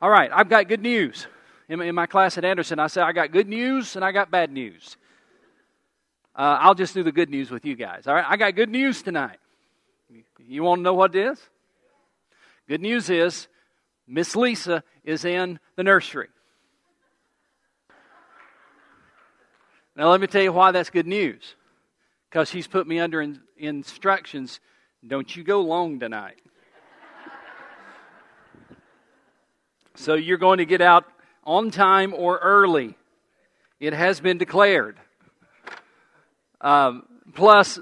All right, I've got good news. In, my class at Anderson, I said I got good news and I got bad news. Uh, I'll just do the good news with you guys. All right, I got good news tonight. You want to know what it is? Good news is Miss Lisa is in the nursery. Now, let me tell you why that's good news. Because she's put me under in, instructions don't you go long tonight. So you're going to get out on time or early. It has been declared. Um, plus,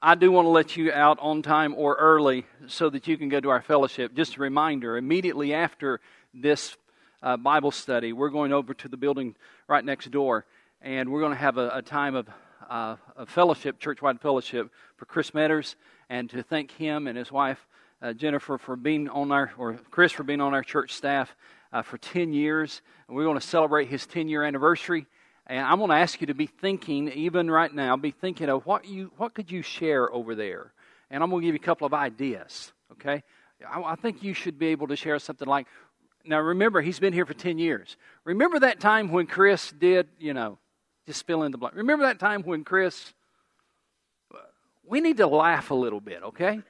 I do want to let you out on time or early so that you can go to our fellowship. Just a reminder immediately after this uh, Bible study, we're going over to the building right next door, and we're going to have a, a time of, uh, of fellowship, church-wide fellowship, for Chris Metters, and to thank him and his wife uh, Jennifer for being on our, or Chris for being on our church staff uh, for 10 years. We're going to celebrate his 10 year anniversary. And I'm going to ask you to be thinking, even right now, be thinking of what you what could you share over there. And I'm going to give you a couple of ideas. Okay, I, I think you should be able to share something like. Now remember, he's been here for ten years. Remember that time when Chris did, you know, just fill in the blank. Remember that time when Chris. We need to laugh a little bit, okay?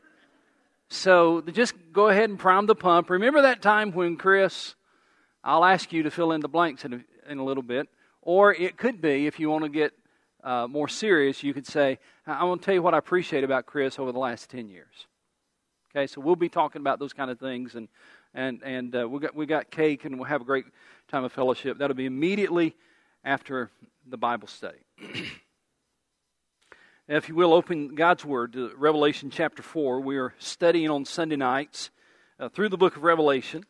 So just go ahead and prime the pump. Remember that time when Chris. I'll ask you to fill in the blanks in a, in a little bit. Or it could be, if you want to get uh, more serious, you could say, I want to tell you what I appreciate about Chris over the last 10 years. Okay, so we'll be talking about those kind of things, and, and, and uh, we, got, we got cake, and we'll have a great time of fellowship. That'll be immediately after the Bible study. if you will, open God's Word to Revelation chapter 4. We are studying on Sunday nights uh, through the book of Revelation.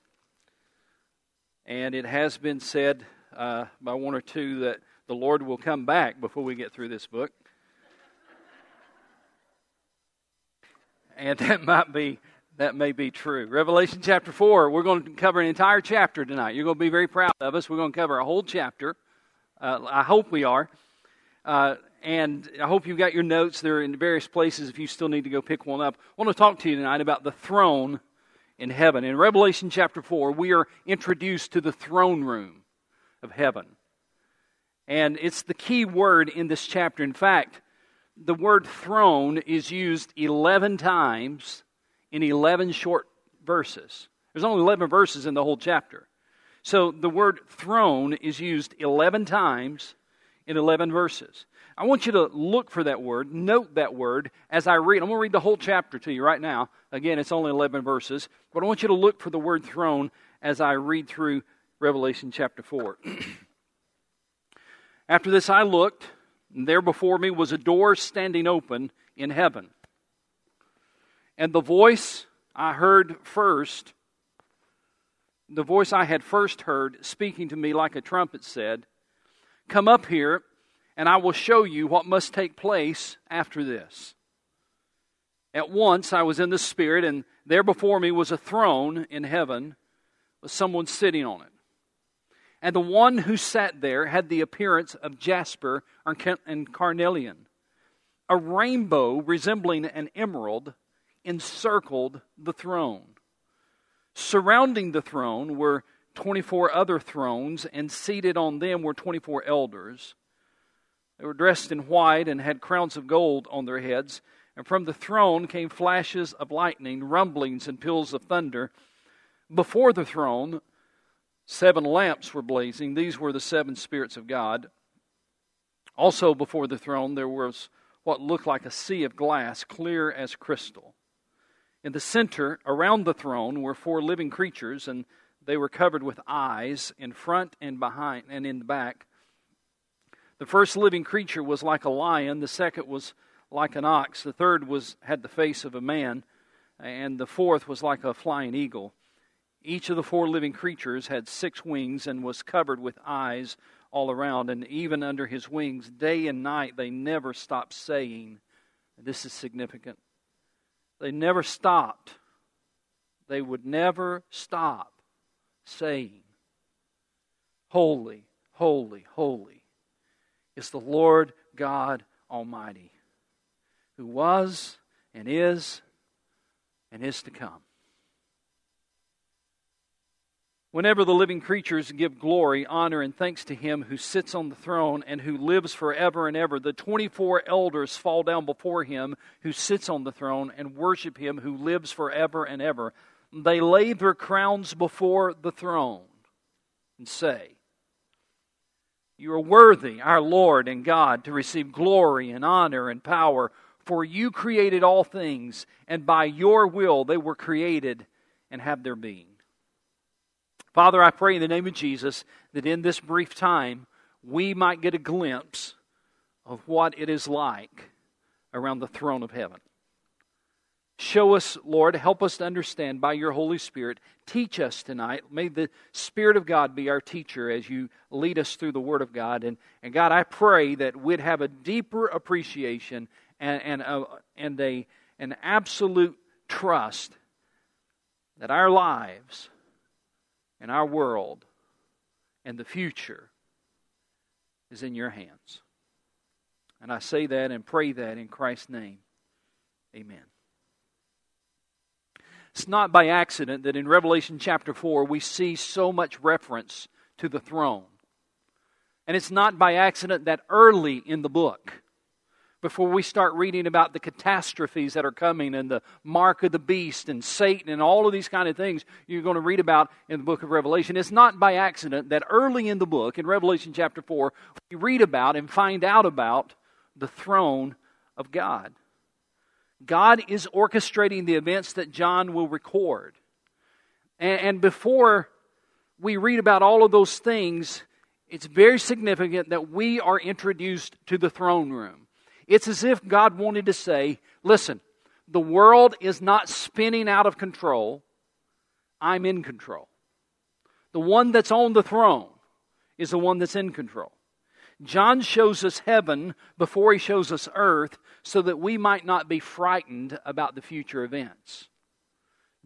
And it has been said uh, by one or two that the Lord will come back before we get through this book. And that might be that may be true. Revelation chapter 4, we're going to cover an entire chapter tonight. You're going to be very proud of us. We're going to cover a whole chapter. Uh, I hope we are. Uh, and I hope you've got your notes. They're in various places if you still need to go pick one up. I want to talk to you tonight about the throne in heaven. In Revelation chapter 4, we are introduced to the throne room of heaven. And it's the key word in this chapter. In fact, the word throne is used 11 times in 11 short verses. There's only 11 verses in the whole chapter. So the word throne is used 11 times in 11 verses. I want you to look for that word, note that word as I read. I'm going to read the whole chapter to you right now. Again, it's only 11 verses, but I want you to look for the word throne as I read through Revelation chapter 4. After this, I looked, and there before me was a door standing open in heaven. And the voice I heard first, the voice I had first heard speaking to me like a trumpet said, Come up here, and I will show you what must take place after this. At once I was in the Spirit, and there before me was a throne in heaven with someone sitting on it. And the one who sat there had the appearance of jasper and carnelian. A rainbow resembling an emerald encircled the throne. Surrounding the throne were 24 other thrones, and seated on them were 24 elders. They were dressed in white and had crowns of gold on their heads. And from the throne came flashes of lightning, rumblings, and peals of thunder. Before the throne, Seven lamps were blazing. These were the seven spirits of God. Also, before the throne, there was what looked like a sea of glass, clear as crystal. In the center, around the throne, were four living creatures, and they were covered with eyes in front and behind and in the back. The first living creature was like a lion, the second was like an ox, the third was had the face of a man, and the fourth was like a flying eagle. Each of the four living creatures had six wings and was covered with eyes all around, and even under his wings, day and night, they never stopped saying, This is significant. They never stopped. They would never stop saying, Holy, holy, holy is the Lord God Almighty, who was and is and is to come. Whenever the living creatures give glory, honor, and thanks to him who sits on the throne and who lives forever and ever, the 24 elders fall down before him who sits on the throne and worship him who lives forever and ever. They lay their crowns before the throne and say, You are worthy, our Lord and God, to receive glory and honor and power, for you created all things, and by your will they were created and have their being. Father, I pray in the name of Jesus that in this brief time we might get a glimpse of what it is like around the throne of heaven. Show us, Lord, help us to understand by your Holy Spirit. Teach us tonight. May the Spirit of God be our teacher as you lead us through the Word of God. And, and God, I pray that we'd have a deeper appreciation and, and, a, and a, an absolute trust that our lives and our world and the future is in your hands. And I say that and pray that in Christ's name. Amen. It's not by accident that in Revelation chapter 4 we see so much reference to the throne. And it's not by accident that early in the book before we start reading about the catastrophes that are coming and the mark of the beast and Satan and all of these kind of things you're going to read about in the book of Revelation. It's not by accident that early in the book, in Revelation chapter 4, we read about and find out about the throne of God. God is orchestrating the events that John will record. And, and before we read about all of those things, it's very significant that we are introduced to the throne room. It's as if God wanted to say, listen, the world is not spinning out of control. I'm in control. The one that's on the throne is the one that's in control. John shows us heaven before he shows us earth so that we might not be frightened about the future events.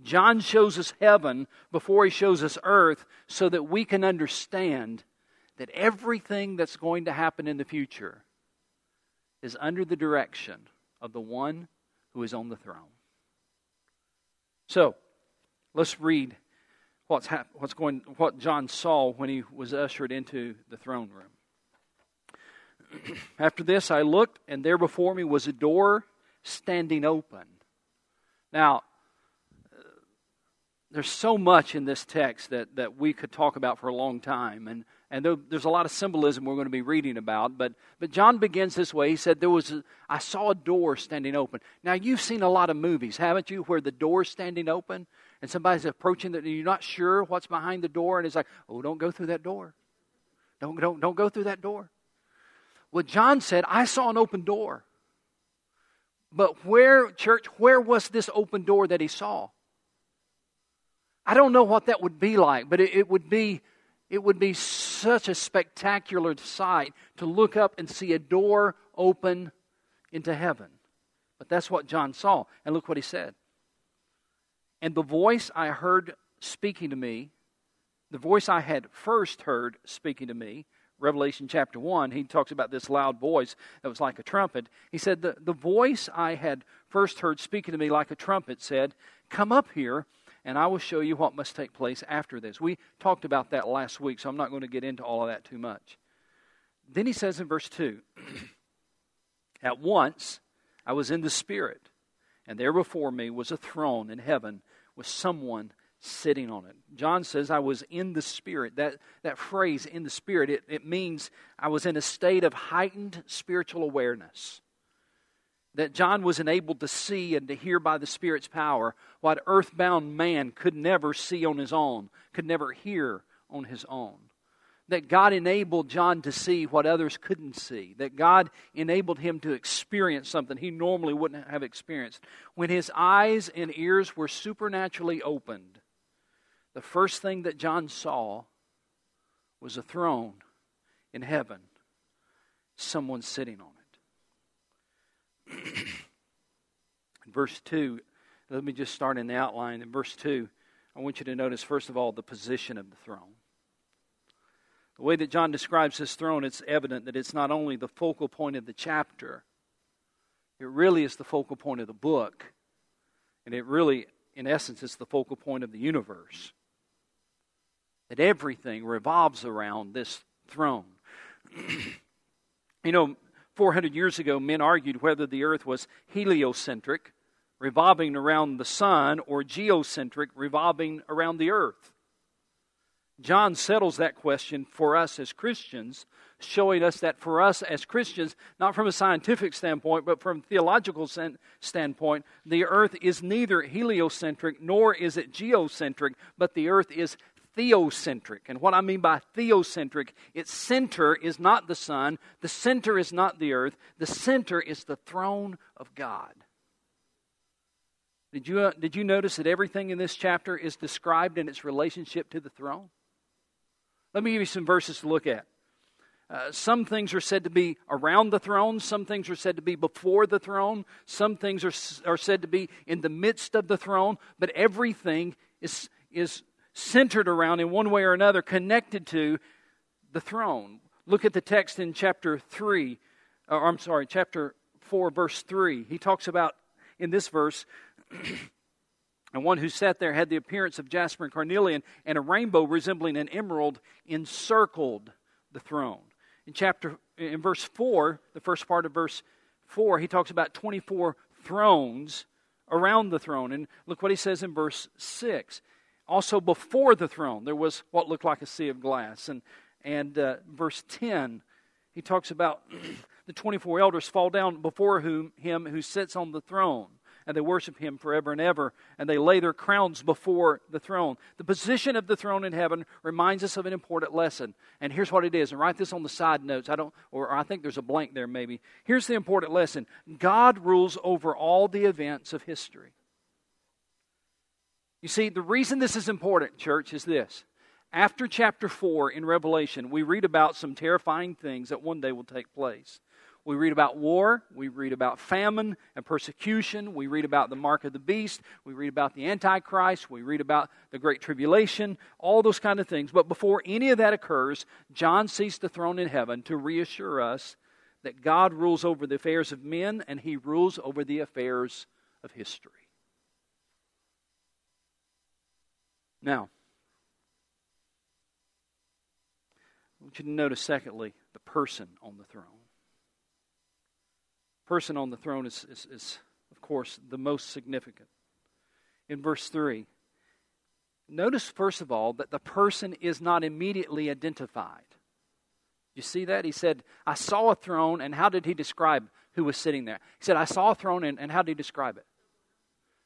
John shows us heaven before he shows us earth so that we can understand that everything that's going to happen in the future is under the direction of the one who is on the throne. So, let's read what's, hap- what's going, what John saw when he was ushered into the throne room. After this, I looked, and there before me was a door standing open. Now, there's so much in this text that, that we could talk about for a long time. And and there's a lot of symbolism we're going to be reading about. But, but John begins this way. He said, there was a, I saw a door standing open. Now, you've seen a lot of movies, haven't you, where the door's standing open and somebody's approaching that and you're not sure what's behind the door, and it's like, oh, don't go through that door. Don't, don't, don't go through that door. Well, John said, I saw an open door. But where, church, where was this open door that he saw? I don't know what that would be like, but it, it would be it would be such a spectacular sight to look up and see a door open into heaven. But that's what John saw. And look what he said. And the voice I heard speaking to me, the voice I had first heard speaking to me, Revelation chapter 1, he talks about this loud voice that was like a trumpet. He said, The, the voice I had first heard speaking to me like a trumpet said, Come up here and I will show you what must take place after this. We talked about that last week, so I'm not going to get into all of that too much. Then he says in verse 2 At once I was in the Spirit, and there before me was a throne in heaven with someone sitting on it. John says, I was in the Spirit. That, that phrase, in the Spirit, it, it means I was in a state of heightened spiritual awareness that John was enabled to see and to hear by the Spirit's power what earthbound man could never see on his own, could never hear on his own. That God enabled John to see what others couldn't see. That God enabled him to experience something he normally wouldn't have experienced. When his eyes and ears were supernaturally opened, the first thing that John saw was a throne in heaven, someone sitting on it. verse 2, let me just start in the outline. In verse 2, I want you to notice, first of all, the position of the throne. The way that John describes his throne, it's evident that it's not only the focal point of the chapter, it really is the focal point of the book. And it really, in essence, is the focal point of the universe. That everything revolves around this throne. you know, 400 years ago, men argued whether the earth was heliocentric, revolving around the sun, or geocentric, revolving around the earth. John settles that question for us as Christians, showing us that for us as Christians, not from a scientific standpoint, but from a theological standpoint, the earth is neither heliocentric nor is it geocentric, but the earth is theocentric. And what I mean by theocentric, its center is not the sun, the center is not the earth, the center is the throne of God. Did you, uh, did you notice that everything in this chapter is described in its relationship to the throne? Let me give you some verses to look at. Uh, some things are said to be around the throne. Some things are said to be before the throne. Some things are, are said to be in the midst of the throne. But everything is, is centered around, in one way or another, connected to the throne. Look at the text in chapter 3, or I'm sorry, chapter 4, verse 3. He talks about, in this verse, and one who sat there had the appearance of jasper and carnelian, and a rainbow resembling an emerald encircled the throne. In chapter, in verse 4, the first part of verse 4, he talks about 24 thrones around the throne. And look what he says in verse 6 also before the throne there was what looked like a sea of glass. And and uh, verse 10 he talks about the 24 elders fall down before whom him who sits on the throne and they worship him forever and ever and they lay their crowns before the throne. The position of the throne in heaven reminds us of an important lesson. And here's what it is and write this on the side notes. I don't or i think there's a blank there maybe. Here's the important lesson. God rules over all the events of history you see, the reason this is important, church, is this. After chapter 4 in Revelation, we read about some terrifying things that one day will take place. We read about war, we read about famine and persecution, we read about the mark of the beast, we read about the Antichrist, we read about the Great Tribulation, all those kind of things. But before any of that occurs, John sees the throne in heaven to reassure us that God rules over the affairs of men and he rules over the affairs of history. Now, I want you to notice, secondly, the person on the throne. Person on the throne is, is, is, of course, the most significant. In verse 3, notice, first of all, that the person is not immediately identified. You see that? He said, I saw a throne, and how did he describe who was sitting there? He said, I saw a throne, and, and how did he describe it?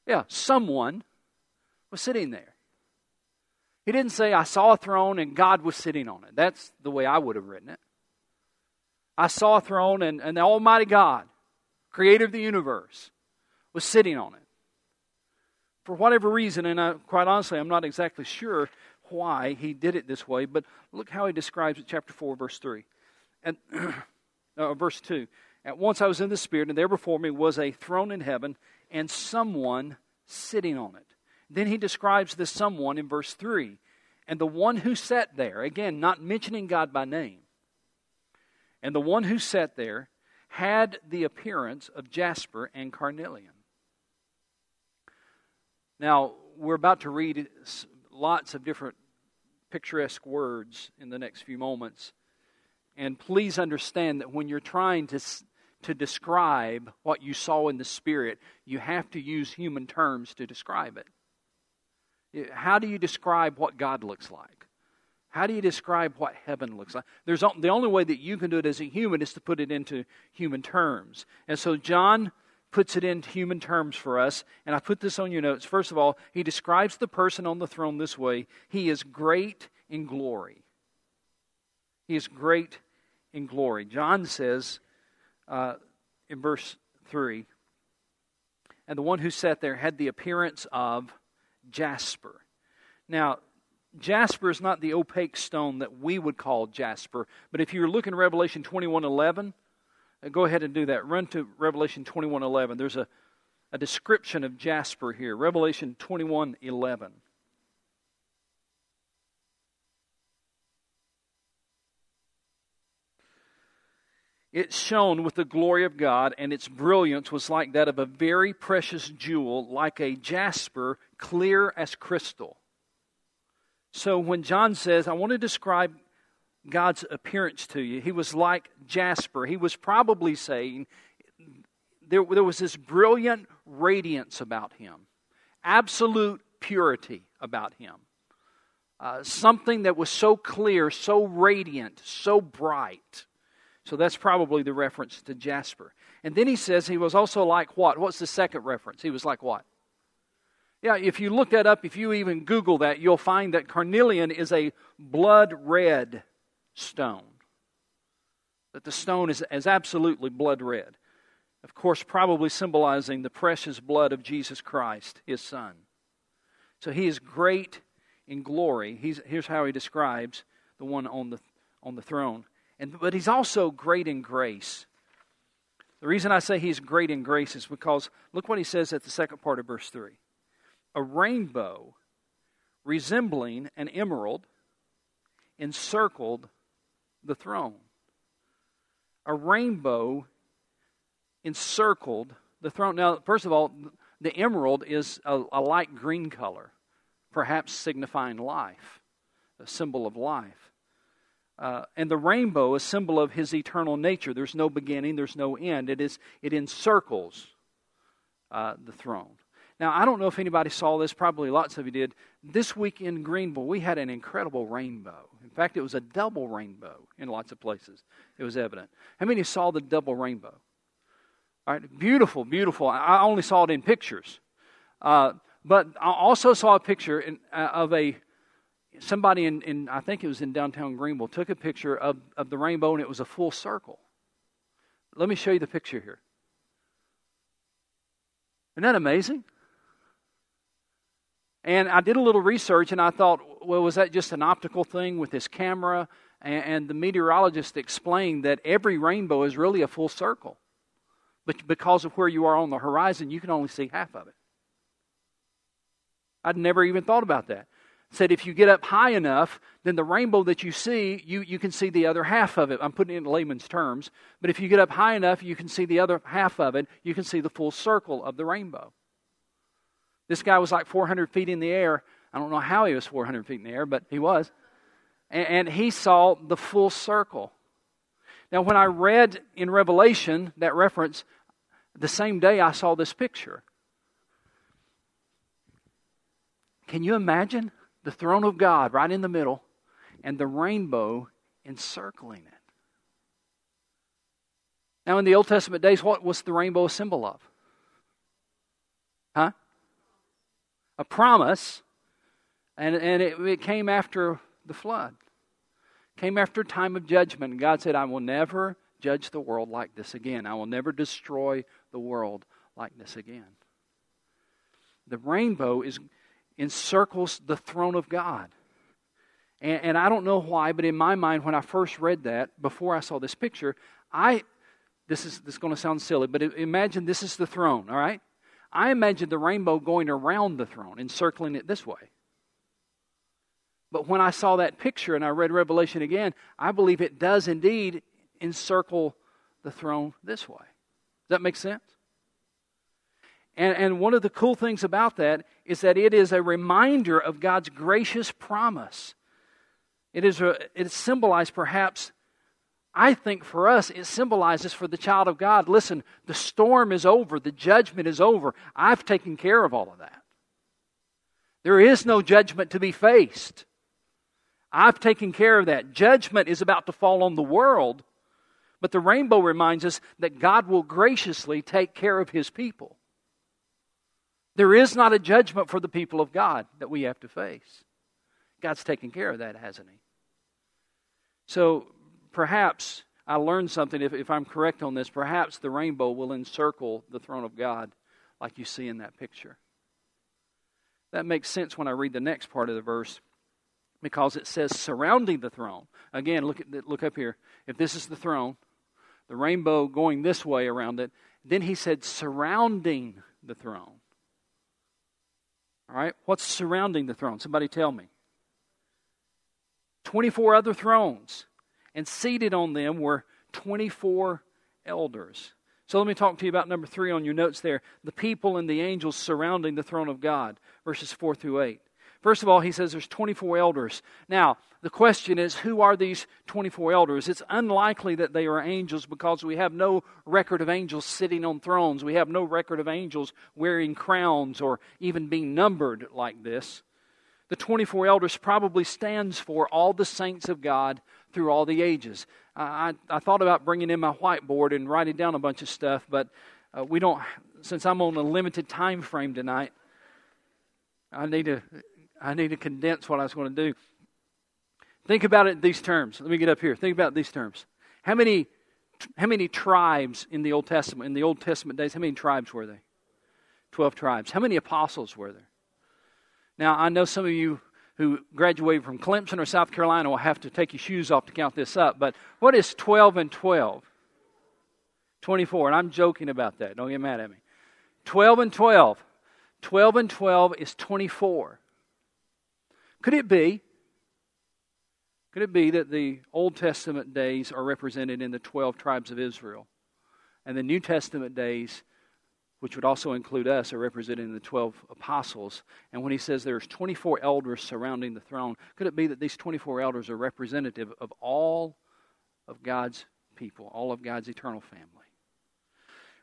Yeah, someone was sitting there. He didn't say, I saw a throne and God was sitting on it. That's the way I would have written it. I saw a throne and, and the Almighty God, creator of the universe, was sitting on it. For whatever reason, and I, quite honestly, I'm not exactly sure why he did it this way, but look how he describes it, chapter 4, verse 3. And uh, verse 2. At once I was in the Spirit, and there before me was a throne in heaven, and someone sitting on it. Then he describes this someone in verse 3. And the one who sat there, again, not mentioning God by name, and the one who sat there had the appearance of jasper and carnelian. Now, we're about to read lots of different picturesque words in the next few moments. And please understand that when you're trying to, to describe what you saw in the Spirit, you have to use human terms to describe it. How do you describe what God looks like? How do you describe what heaven looks like? There's the only way that you can do it as a human is to put it into human terms. And so John puts it into human terms for us. And I put this on your notes. First of all, he describes the person on the throne this way He is great in glory. He is great in glory. John says uh, in verse 3 And the one who sat there had the appearance of jasper. Now, jasper is not the opaque stone that we would call jasper, but if you're looking at Revelation 21:11, uh, go ahead and do that. Run to Revelation 21:11. There's a, a description of jasper here. Revelation 21:11. It shone with the glory of God, and its brilliance was like that of a very precious jewel, like a jasper, clear as crystal. So when John says, I want to describe God's appearance to you, he was like Jasper. He was probably saying there, there was this brilliant radiance about him, absolute purity about him. Uh, something that was so clear, so radiant, so bright. So that's probably the reference to Jasper. And then he says he was also like what? What's the second reference? He was like what? Yeah, if you look that up, if you even Google that, you'll find that carnelian is a blood red stone. That the stone is, is absolutely blood red. Of course, probably symbolizing the precious blood of Jesus Christ, his Son. So he is great in glory. He's, here's how he describes the one on the, on the throne. And, but he's also great in grace. The reason I say he's great in grace is because look what he says at the second part of verse 3 A rainbow resembling an emerald encircled the throne. A rainbow encircled the throne. Now, first of all, the emerald is a, a light green color perhaps signifying life, a symbol of life. Uh, and the rainbow, a symbol of his eternal nature. There's no beginning, there's no end. It, is, it encircles uh, the throne. Now, I don't know if anybody saw this, probably lots of you did. This week in Greenville, we had an incredible rainbow. In fact, it was a double rainbow in lots of places. It was evident. How many saw the double rainbow? All right, beautiful, beautiful. I only saw it in pictures. Uh, but I also saw a picture in, uh, of a somebody in, in, I think it was in downtown Greenville, took a picture of, of the rainbow and it was a full circle. Let me show you the picture here. Isn't that amazing? And I did a little research and I thought, well, was that just an optical thing with this camera? And, and the meteorologist explained that every rainbow is really a full circle. But because of where you are on the horizon, you can only see half of it. I'd never even thought about that. Said if you get up high enough, then the rainbow that you see, you, you can see the other half of it. I'm putting it in layman's terms. But if you get up high enough, you can see the other half of it. You can see the full circle of the rainbow. This guy was like 400 feet in the air. I don't know how he was 400 feet in the air, but he was. And, and he saw the full circle. Now, when I read in Revelation that reference, the same day I saw this picture. Can you imagine the throne of God right in the middle and the rainbow encircling it? Now, in the Old Testament days, what was the rainbow a symbol of? Huh? A promise, and, and it, it came after the flood. Came after a time of judgment. God said, I will never judge the world like this again. I will never destroy the world like this again. The rainbow is encircles the throne of God. And, and, I don't know why, but in my mind, when I first read that, before I saw this picture, I, this is, this is going to sound silly, but imagine this is the throne, all right? I imagined the rainbow going around the throne, encircling it this way. But when I saw that picture and I read Revelation again, I believe it does indeed encircle the throne this way. Does that make sense? And, and one of the cool things about that is that it is a reminder of God's gracious promise. It is a, it symbolized perhaps, I think for us, it symbolizes for the child of God listen, the storm is over, the judgment is over. I've taken care of all of that. There is no judgment to be faced. I've taken care of that. Judgment is about to fall on the world, but the rainbow reminds us that God will graciously take care of his people. There is not a judgment for the people of God that we have to face. God's taken care of that, hasn't He? So perhaps I learned something, if, if I'm correct on this, perhaps the rainbow will encircle the throne of God like you see in that picture. That makes sense when I read the next part of the verse because it says surrounding the throne. Again, look, at, look up here. If this is the throne, the rainbow going this way around it, then he said surrounding the throne. All right? What's surrounding the throne? Somebody tell me. 24 other thrones, and seated on them were 24 elders. So let me talk to you about number three on your notes there the people and the angels surrounding the throne of God, verses 4 through 8. First of all, he says there's 24 elders. Now, the question is who are these 24 elders? It's unlikely that they are angels because we have no record of angels sitting on thrones. We have no record of angels wearing crowns or even being numbered like this. The 24 elders probably stands for all the saints of God through all the ages. I, I, thought about bringing in my whiteboard and writing down a bunch of stuff, but uh, we don't, since I'm on a limited time frame tonight, I need to, I need to condense what I was going to do. Think about it in these terms. Let me get up here. Think about these terms. How many, how many tribes in the Old Testament, in the Old Testament days, how many tribes were they? Twelve tribes. How many apostles were there? Now, I know some of you who graduated from Clemson or South Carolina will have to take your shoes off to count this up. But what is 12 and 12? 24. And I'm joking about that. Don't get mad at me. 12 and 12. 12 and 12 is 24. Could it be? Could it be that the Old Testament days are represented in the 12 tribes of Israel? And the New Testament days which would also include us, are represented in the 12 apostles. And when he says there's 24 elders surrounding the throne, could it be that these 24 elders are representative of all of God's people, all of God's eternal family?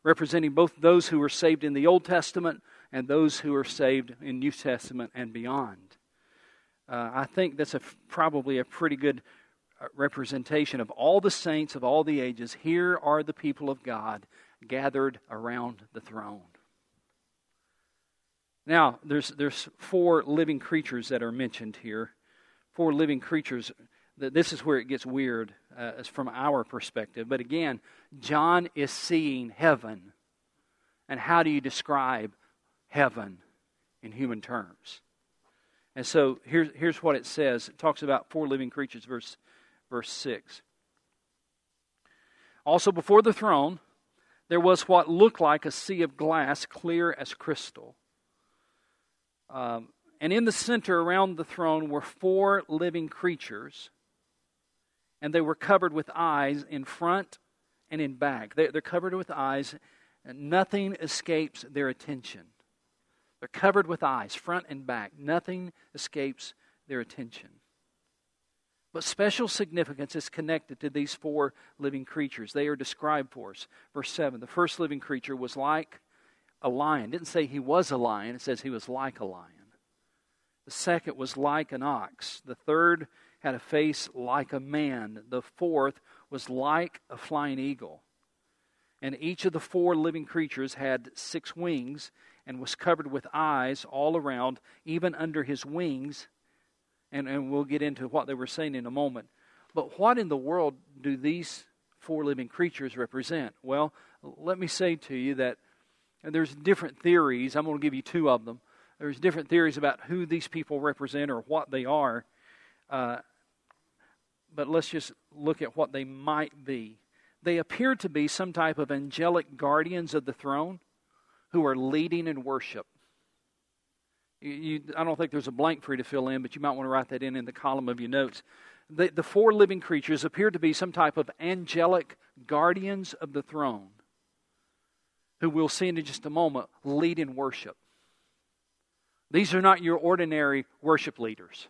Representing both those who were saved in the Old Testament and those who are saved in New Testament and beyond. Uh, I think that's a, probably a pretty good uh, representation of all the saints of all the ages. Here are the people of God gathered around the throne. Now, there's, there's four living creatures that are mentioned here. Four living creatures. This is where it gets weird uh, from our perspective. But again, John is seeing heaven. And how do you describe heaven in human terms? And so here's, here's what it says it talks about four living creatures, verse, verse 6. Also, before the throne, there was what looked like a sea of glass, clear as crystal. Um, and in the center around the throne were four living creatures, and they were covered with eyes in front and in back. They're, they're covered with eyes, and nothing escapes their attention. They're covered with eyes, front and back. Nothing escapes their attention. But special significance is connected to these four living creatures. They are described for us. Verse 7 the first living creature was like a lion. It didn't say he was a lion, it says he was like a lion. The second was like an ox. The third had a face like a man. The fourth was like a flying eagle. And each of the four living creatures had six wings and was covered with eyes all around, even under his wings and, and we'll get into what they were saying in a moment. But what in the world do these four living creatures represent? Well, let me say to you that there's different theories. I'm going to give you two of them. There's different theories about who these people represent or what they are. Uh, but let's just look at what they might be. They appear to be some type of angelic guardians of the throne who are leading in worship. You, I don't think there's a blank for you to fill in, but you might want to write that in in the column of your notes. The, the four living creatures appear to be some type of angelic guardians of the throne who we'll see in just a moment lead in worship. These are not your ordinary worship leaders,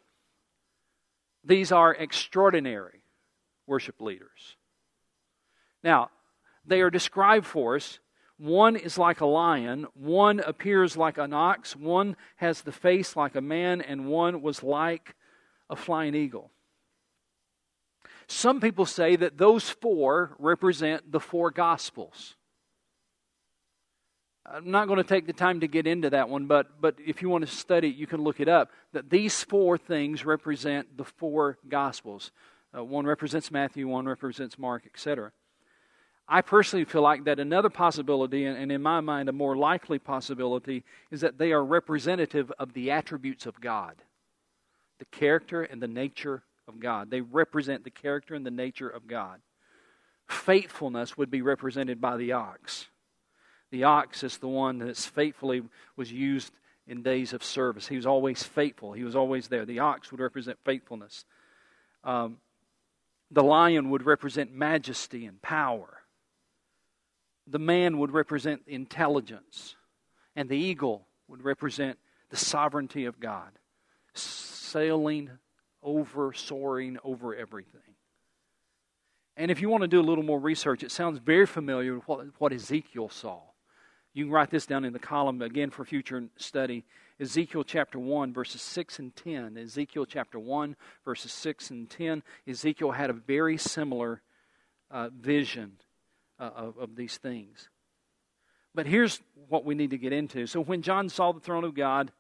these are extraordinary worship leaders. Now, they are described for us one is like a lion, one appears like an ox, one has the face like a man, and one was like a flying eagle. Some people say that those four represent the four gospels. I'm not going to take the time to get into that one, but, but if you want to study it, you can look it up. That these four things represent the four gospels. Uh, one represents Matthew, one represents Mark, etc. I personally feel like that another possibility, and in my mind, a more likely possibility, is that they are representative of the attributes of God, the character and the nature of God. They represent the character and the nature of God. Faithfulness would be represented by the ox. The ox is the one that's faithfully was used in days of service. He was always faithful. He was always there. The ox would represent faithfulness. Um, the lion would represent majesty and power the man would represent intelligence, and the eagle would represent the sovereignty of God. sailing over, soaring over everything. And if you want to do a little more research, it sounds very familiar with what, what Ezekiel saw. You can write this down in the column again for future study. Ezekiel chapter 1, verses 6 and 10. Ezekiel chapter 1, verses 6 and 10. Ezekiel had a very similar uh, vision uh, of, of these things. But here's what we need to get into. So when John saw the throne of God,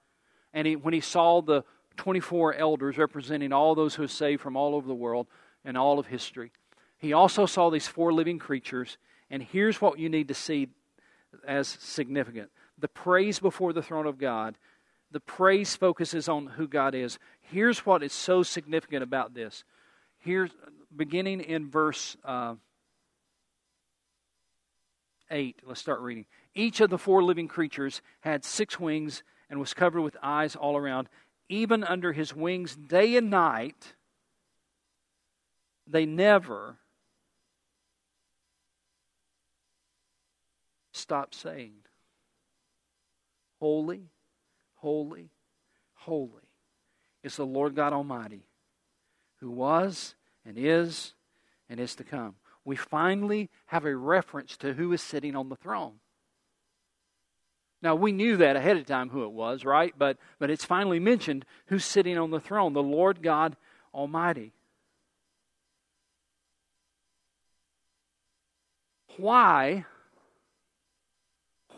and he, when he saw the 24 elders representing all those who are saved from all over the world and all of history, he also saw these four living creatures. And here's what you need to see as significant the praise before the throne of God. The praise focuses on who God is. Here's what is so significant about this. Here's beginning in verse uh, 8. Let's start reading. Each of the four living creatures had six wings and was covered with eyes all around. Even under his wings, day and night, they never stop saying, Holy, holy, holy is the Lord God Almighty, who was and is and is to come. We finally have a reference to who is sitting on the throne. Now, we knew that ahead of time who it was, right? But, but it's finally mentioned who's sitting on the throne the Lord God Almighty. Why?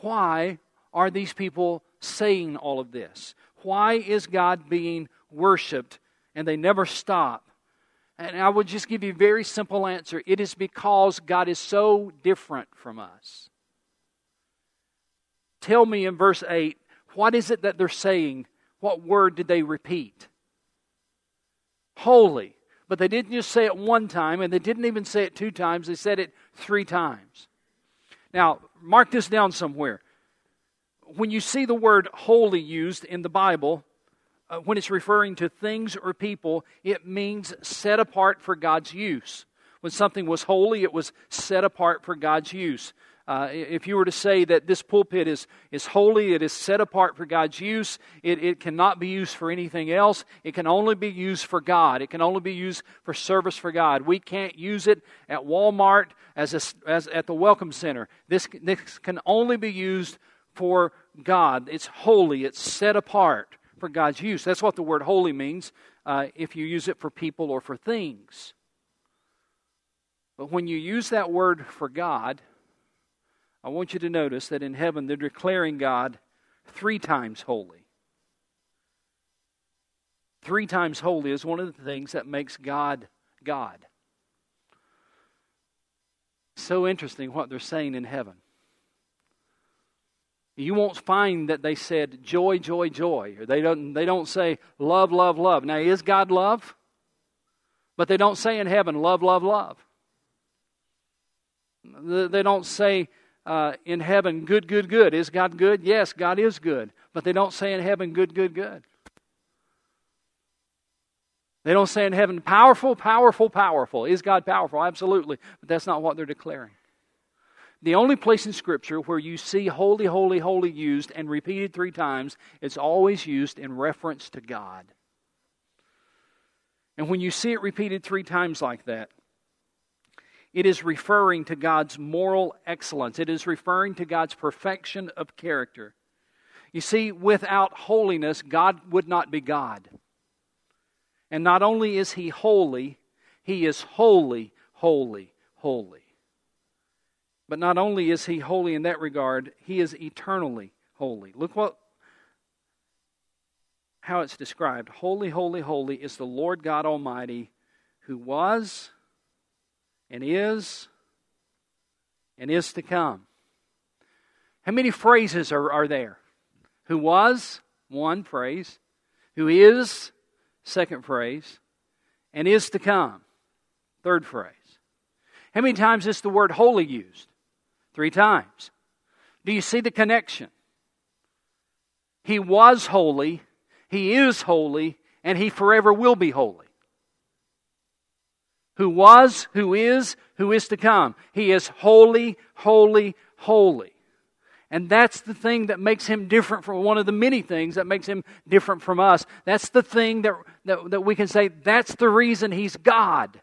Why are these people saying all of this? Why is God being worshiped and they never stop? And I would just give you a very simple answer. It is because God is so different from us tell me in verse 8, what is it that they're saying? What word did they repeat? Holy. But they didn't just say it one time, and they didn't even say it two times, they said it three times. Now, mark this down somewhere. When you see the word holy used in the Bible, uh, when it's referring to things or people, it means set apart for God's use. When something was holy, it was set apart for God's use. Uh, if you were to say that this pulpit is, is holy, it is set apart for God's use, it, it cannot be used for anything else. It can only be used for God. It can only be used for service for God. We can't use it at Walmart as, a, as at the Welcome Center. This, this can only be used for God. It's holy, it's set apart for God's use. That's what the word holy means uh, if you use it for people or for things. But when you use that word for God, I want you to notice that in heaven they're declaring God three times holy. Three times holy is one of the things that makes God God. So interesting what they're saying in heaven. You won't find that they said joy, joy, joy, or they don't, they don't say love, love, love. Now, is God love? But they don't say in heaven love, love, love. They don't say uh, in heaven, good, good, good. Is God good? Yes, God is good. But they don't say in heaven, good, good, good. They don't say in heaven, powerful, powerful, powerful. Is God powerful? Absolutely. But that's not what they're declaring. The only place in Scripture where you see holy, holy, holy used and repeated three times, it's always used in reference to God. And when you see it repeated three times like that, it is referring to God's moral excellence. It is referring to God's perfection of character. You see, without holiness, God would not be God. And not only is He holy, He is holy, holy, holy. But not only is He holy in that regard, He is eternally holy. Look what how it's described. Holy, holy, holy is the Lord God Almighty who was and is and is to come. How many phrases are, are there? Who was, one phrase. Who is, second phrase. And is to come, third phrase. How many times is the word holy used? Three times. Do you see the connection? He was holy, He is holy, and He forever will be holy who was, who is, who is to come. He is holy, holy, holy. And that's the thing that makes him different from one of the many things that makes him different from us. That's the thing that, that, that we can say that's the reason he's God.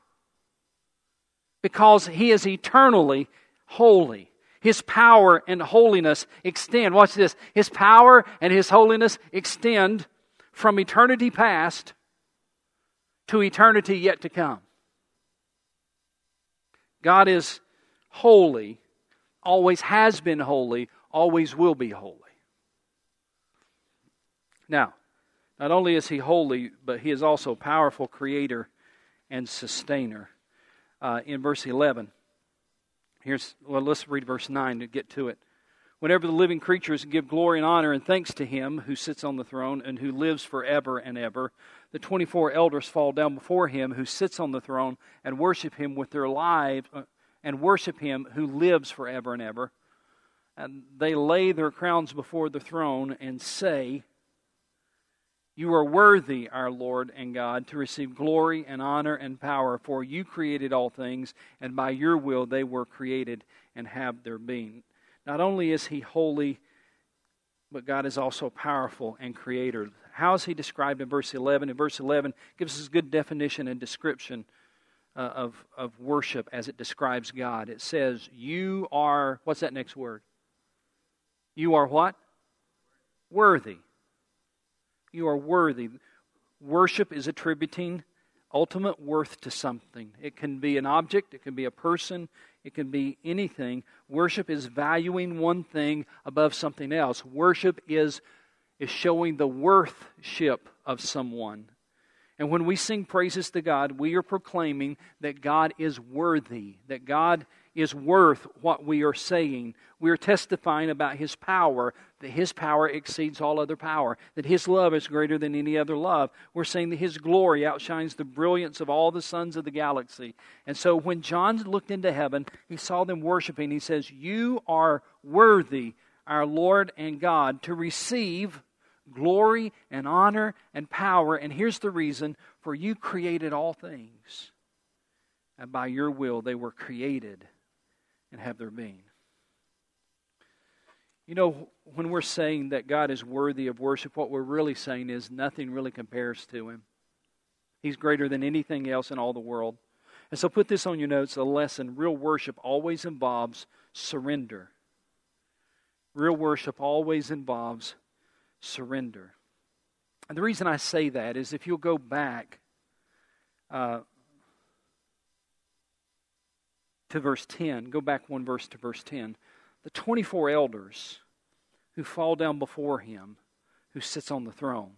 Because he is eternally holy. His power and holiness extend. Watch this. His power and his holiness extend from eternity past to eternity yet to come. God is holy, always has been holy, always will be holy. Now, not only is he holy, but he is also powerful creator and sustainer. Uh, in verse 11, here's, well, let's read verse 9 to get to it. Whenever the living creatures give glory and honor and thanks to him who sits on the throne and who lives forever and ever, the 24 elders fall down before him who sits on the throne and worship him with their lives uh, and worship him who lives forever and ever. And they lay their crowns before the throne and say, You are worthy, our Lord and God, to receive glory and honor and power, for you created all things, and by your will they were created and have their being. Not only is he holy, but God is also powerful and creator. How is he described in verse 11? In verse 11 gives us a good definition and description uh, of, of worship as it describes God. It says, You are, what's that next word? You are what? Worthy. You are worthy. Worship is attributing ultimate worth to something. It can be an object, it can be a person, it can be anything. Worship is valuing one thing above something else. Worship is, is showing the worthship of someone. And when we sing praises to God, we are proclaiming that God is worthy, that God is worth what we are saying. We are testifying about His power, that His power exceeds all other power, that His love is greater than any other love. We're saying that His glory outshines the brilliance of all the suns of the galaxy. And so when John looked into heaven, he saw them worshiping. He says, You are worthy, our Lord and God, to receive glory and honor and power. And here's the reason for you created all things. And by your will they were created and have their being. You know, when we're saying that God is worthy of worship, what we're really saying is nothing really compares to Him. He's greater than anything else in all the world. And so put this on your notes a lesson. Real worship always involves surrender. Real worship always involves surrender. And the reason I say that is if you'll go back uh, to verse 10. Go back one verse to verse 10. The 24 elders who fall down before him who sits on the throne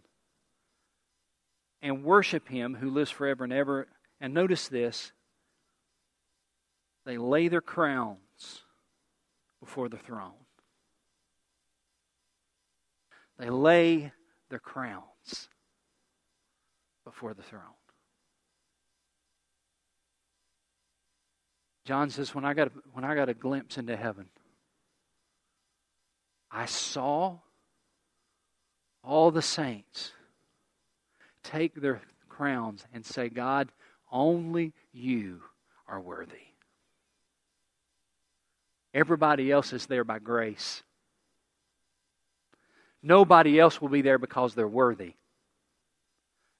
and worship him who lives forever and ever. And notice this they lay their crowns before the throne. They lay their crowns before the throne. John says, when I got, when I got a glimpse into heaven, I saw all the saints take their crowns and say, God, only you are worthy. Everybody else is there by grace. Nobody else will be there because they're worthy.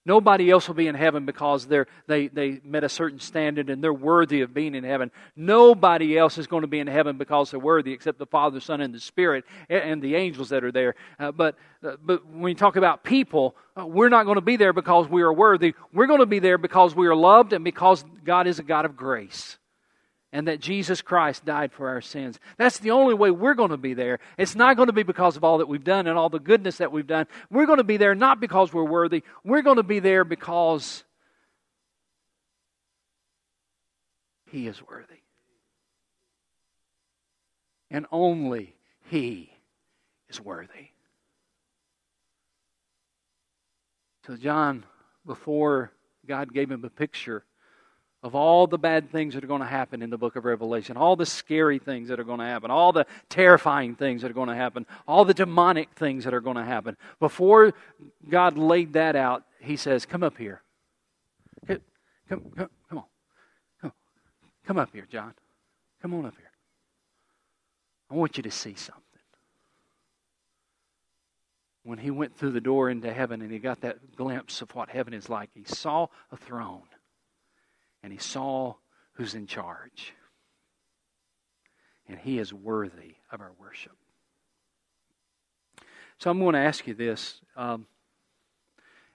Nobody else will be in heaven because they're, they, they met a certain standard and they're worthy of being in heaven. Nobody else is going to be in heaven because they're worthy except the Father, Son, and the Spirit and the angels that are there. Uh, but, uh, but when you talk about people, uh, we're not going to be there because we are worthy. We're going to be there because we are loved and because God is a God of grace and that Jesus Christ died for our sins. That's the only way we're going to be there. It's not going to be because of all that we've done and all the goodness that we've done. We're going to be there not because we're worthy. We're going to be there because He is worthy. And only He is worthy. So, John, before God gave him a picture of all the bad things that are going to happen in the book of Revelation, all the scary things that are going to happen, all the terrifying things that are going to happen, all the demonic things that are going to happen. Before God laid that out, He says, Come up here. Come, come, come, come on. Come, come up here, John. Come on up here. I want you to see something. when he went through the door into heaven and he got that glimpse of what heaven is like, he saw a throne and he saw who's in charge. And he is worthy of our worship. So I'm going to ask you this. Um,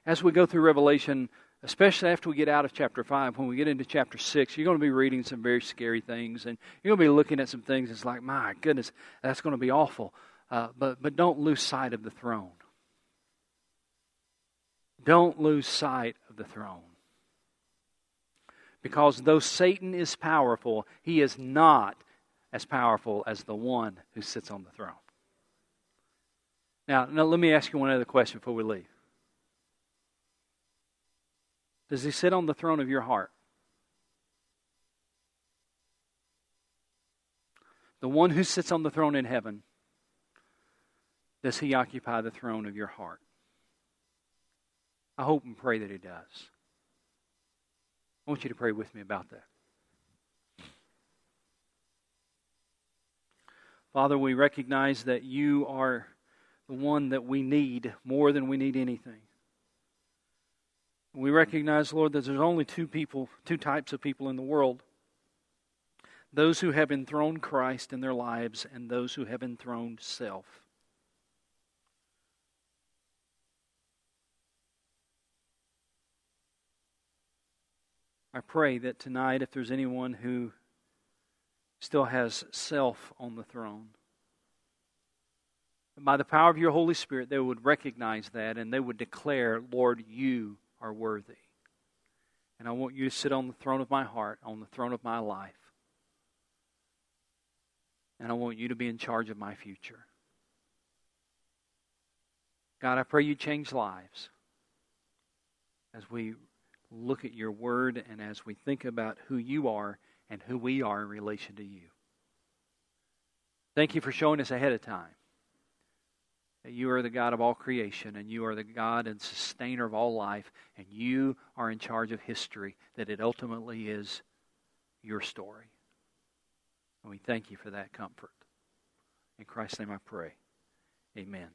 as we go through Revelation, especially after we get out of chapter 5, when we get into chapter 6, you're going to be reading some very scary things, and you're going to be looking at some things It's like, my goodness, that's going to be awful. Uh, but, but don't lose sight of the throne. Don't lose sight of the throne. Because though Satan is powerful, he is not as powerful as the one who sits on the throne. Now, now let me ask you one other question before we leave. Does he sit on the throne of your heart? The one who sits on the throne in heaven, does he occupy the throne of your heart? I hope and pray that he does. I want you to pray with me about that. Father, we recognize that you are the one that we need more than we need anything. We recognize, Lord, that there's only two people, two types of people in the world those who have enthroned Christ in their lives and those who have enthroned self. I pray that tonight, if there's anyone who still has self on the throne, by the power of your Holy Spirit, they would recognize that and they would declare, Lord, you are worthy. And I want you to sit on the throne of my heart, on the throne of my life. And I want you to be in charge of my future. God, I pray you change lives as we look at your word and as we think about who you are and who we are in relation to you. Thank you for showing us ahead of time that you are the God of all creation and you are the God and sustainer of all life, and you are in charge of history, that it ultimately is your story. And we thank you for that comfort. In Christ's name I pray. Amen.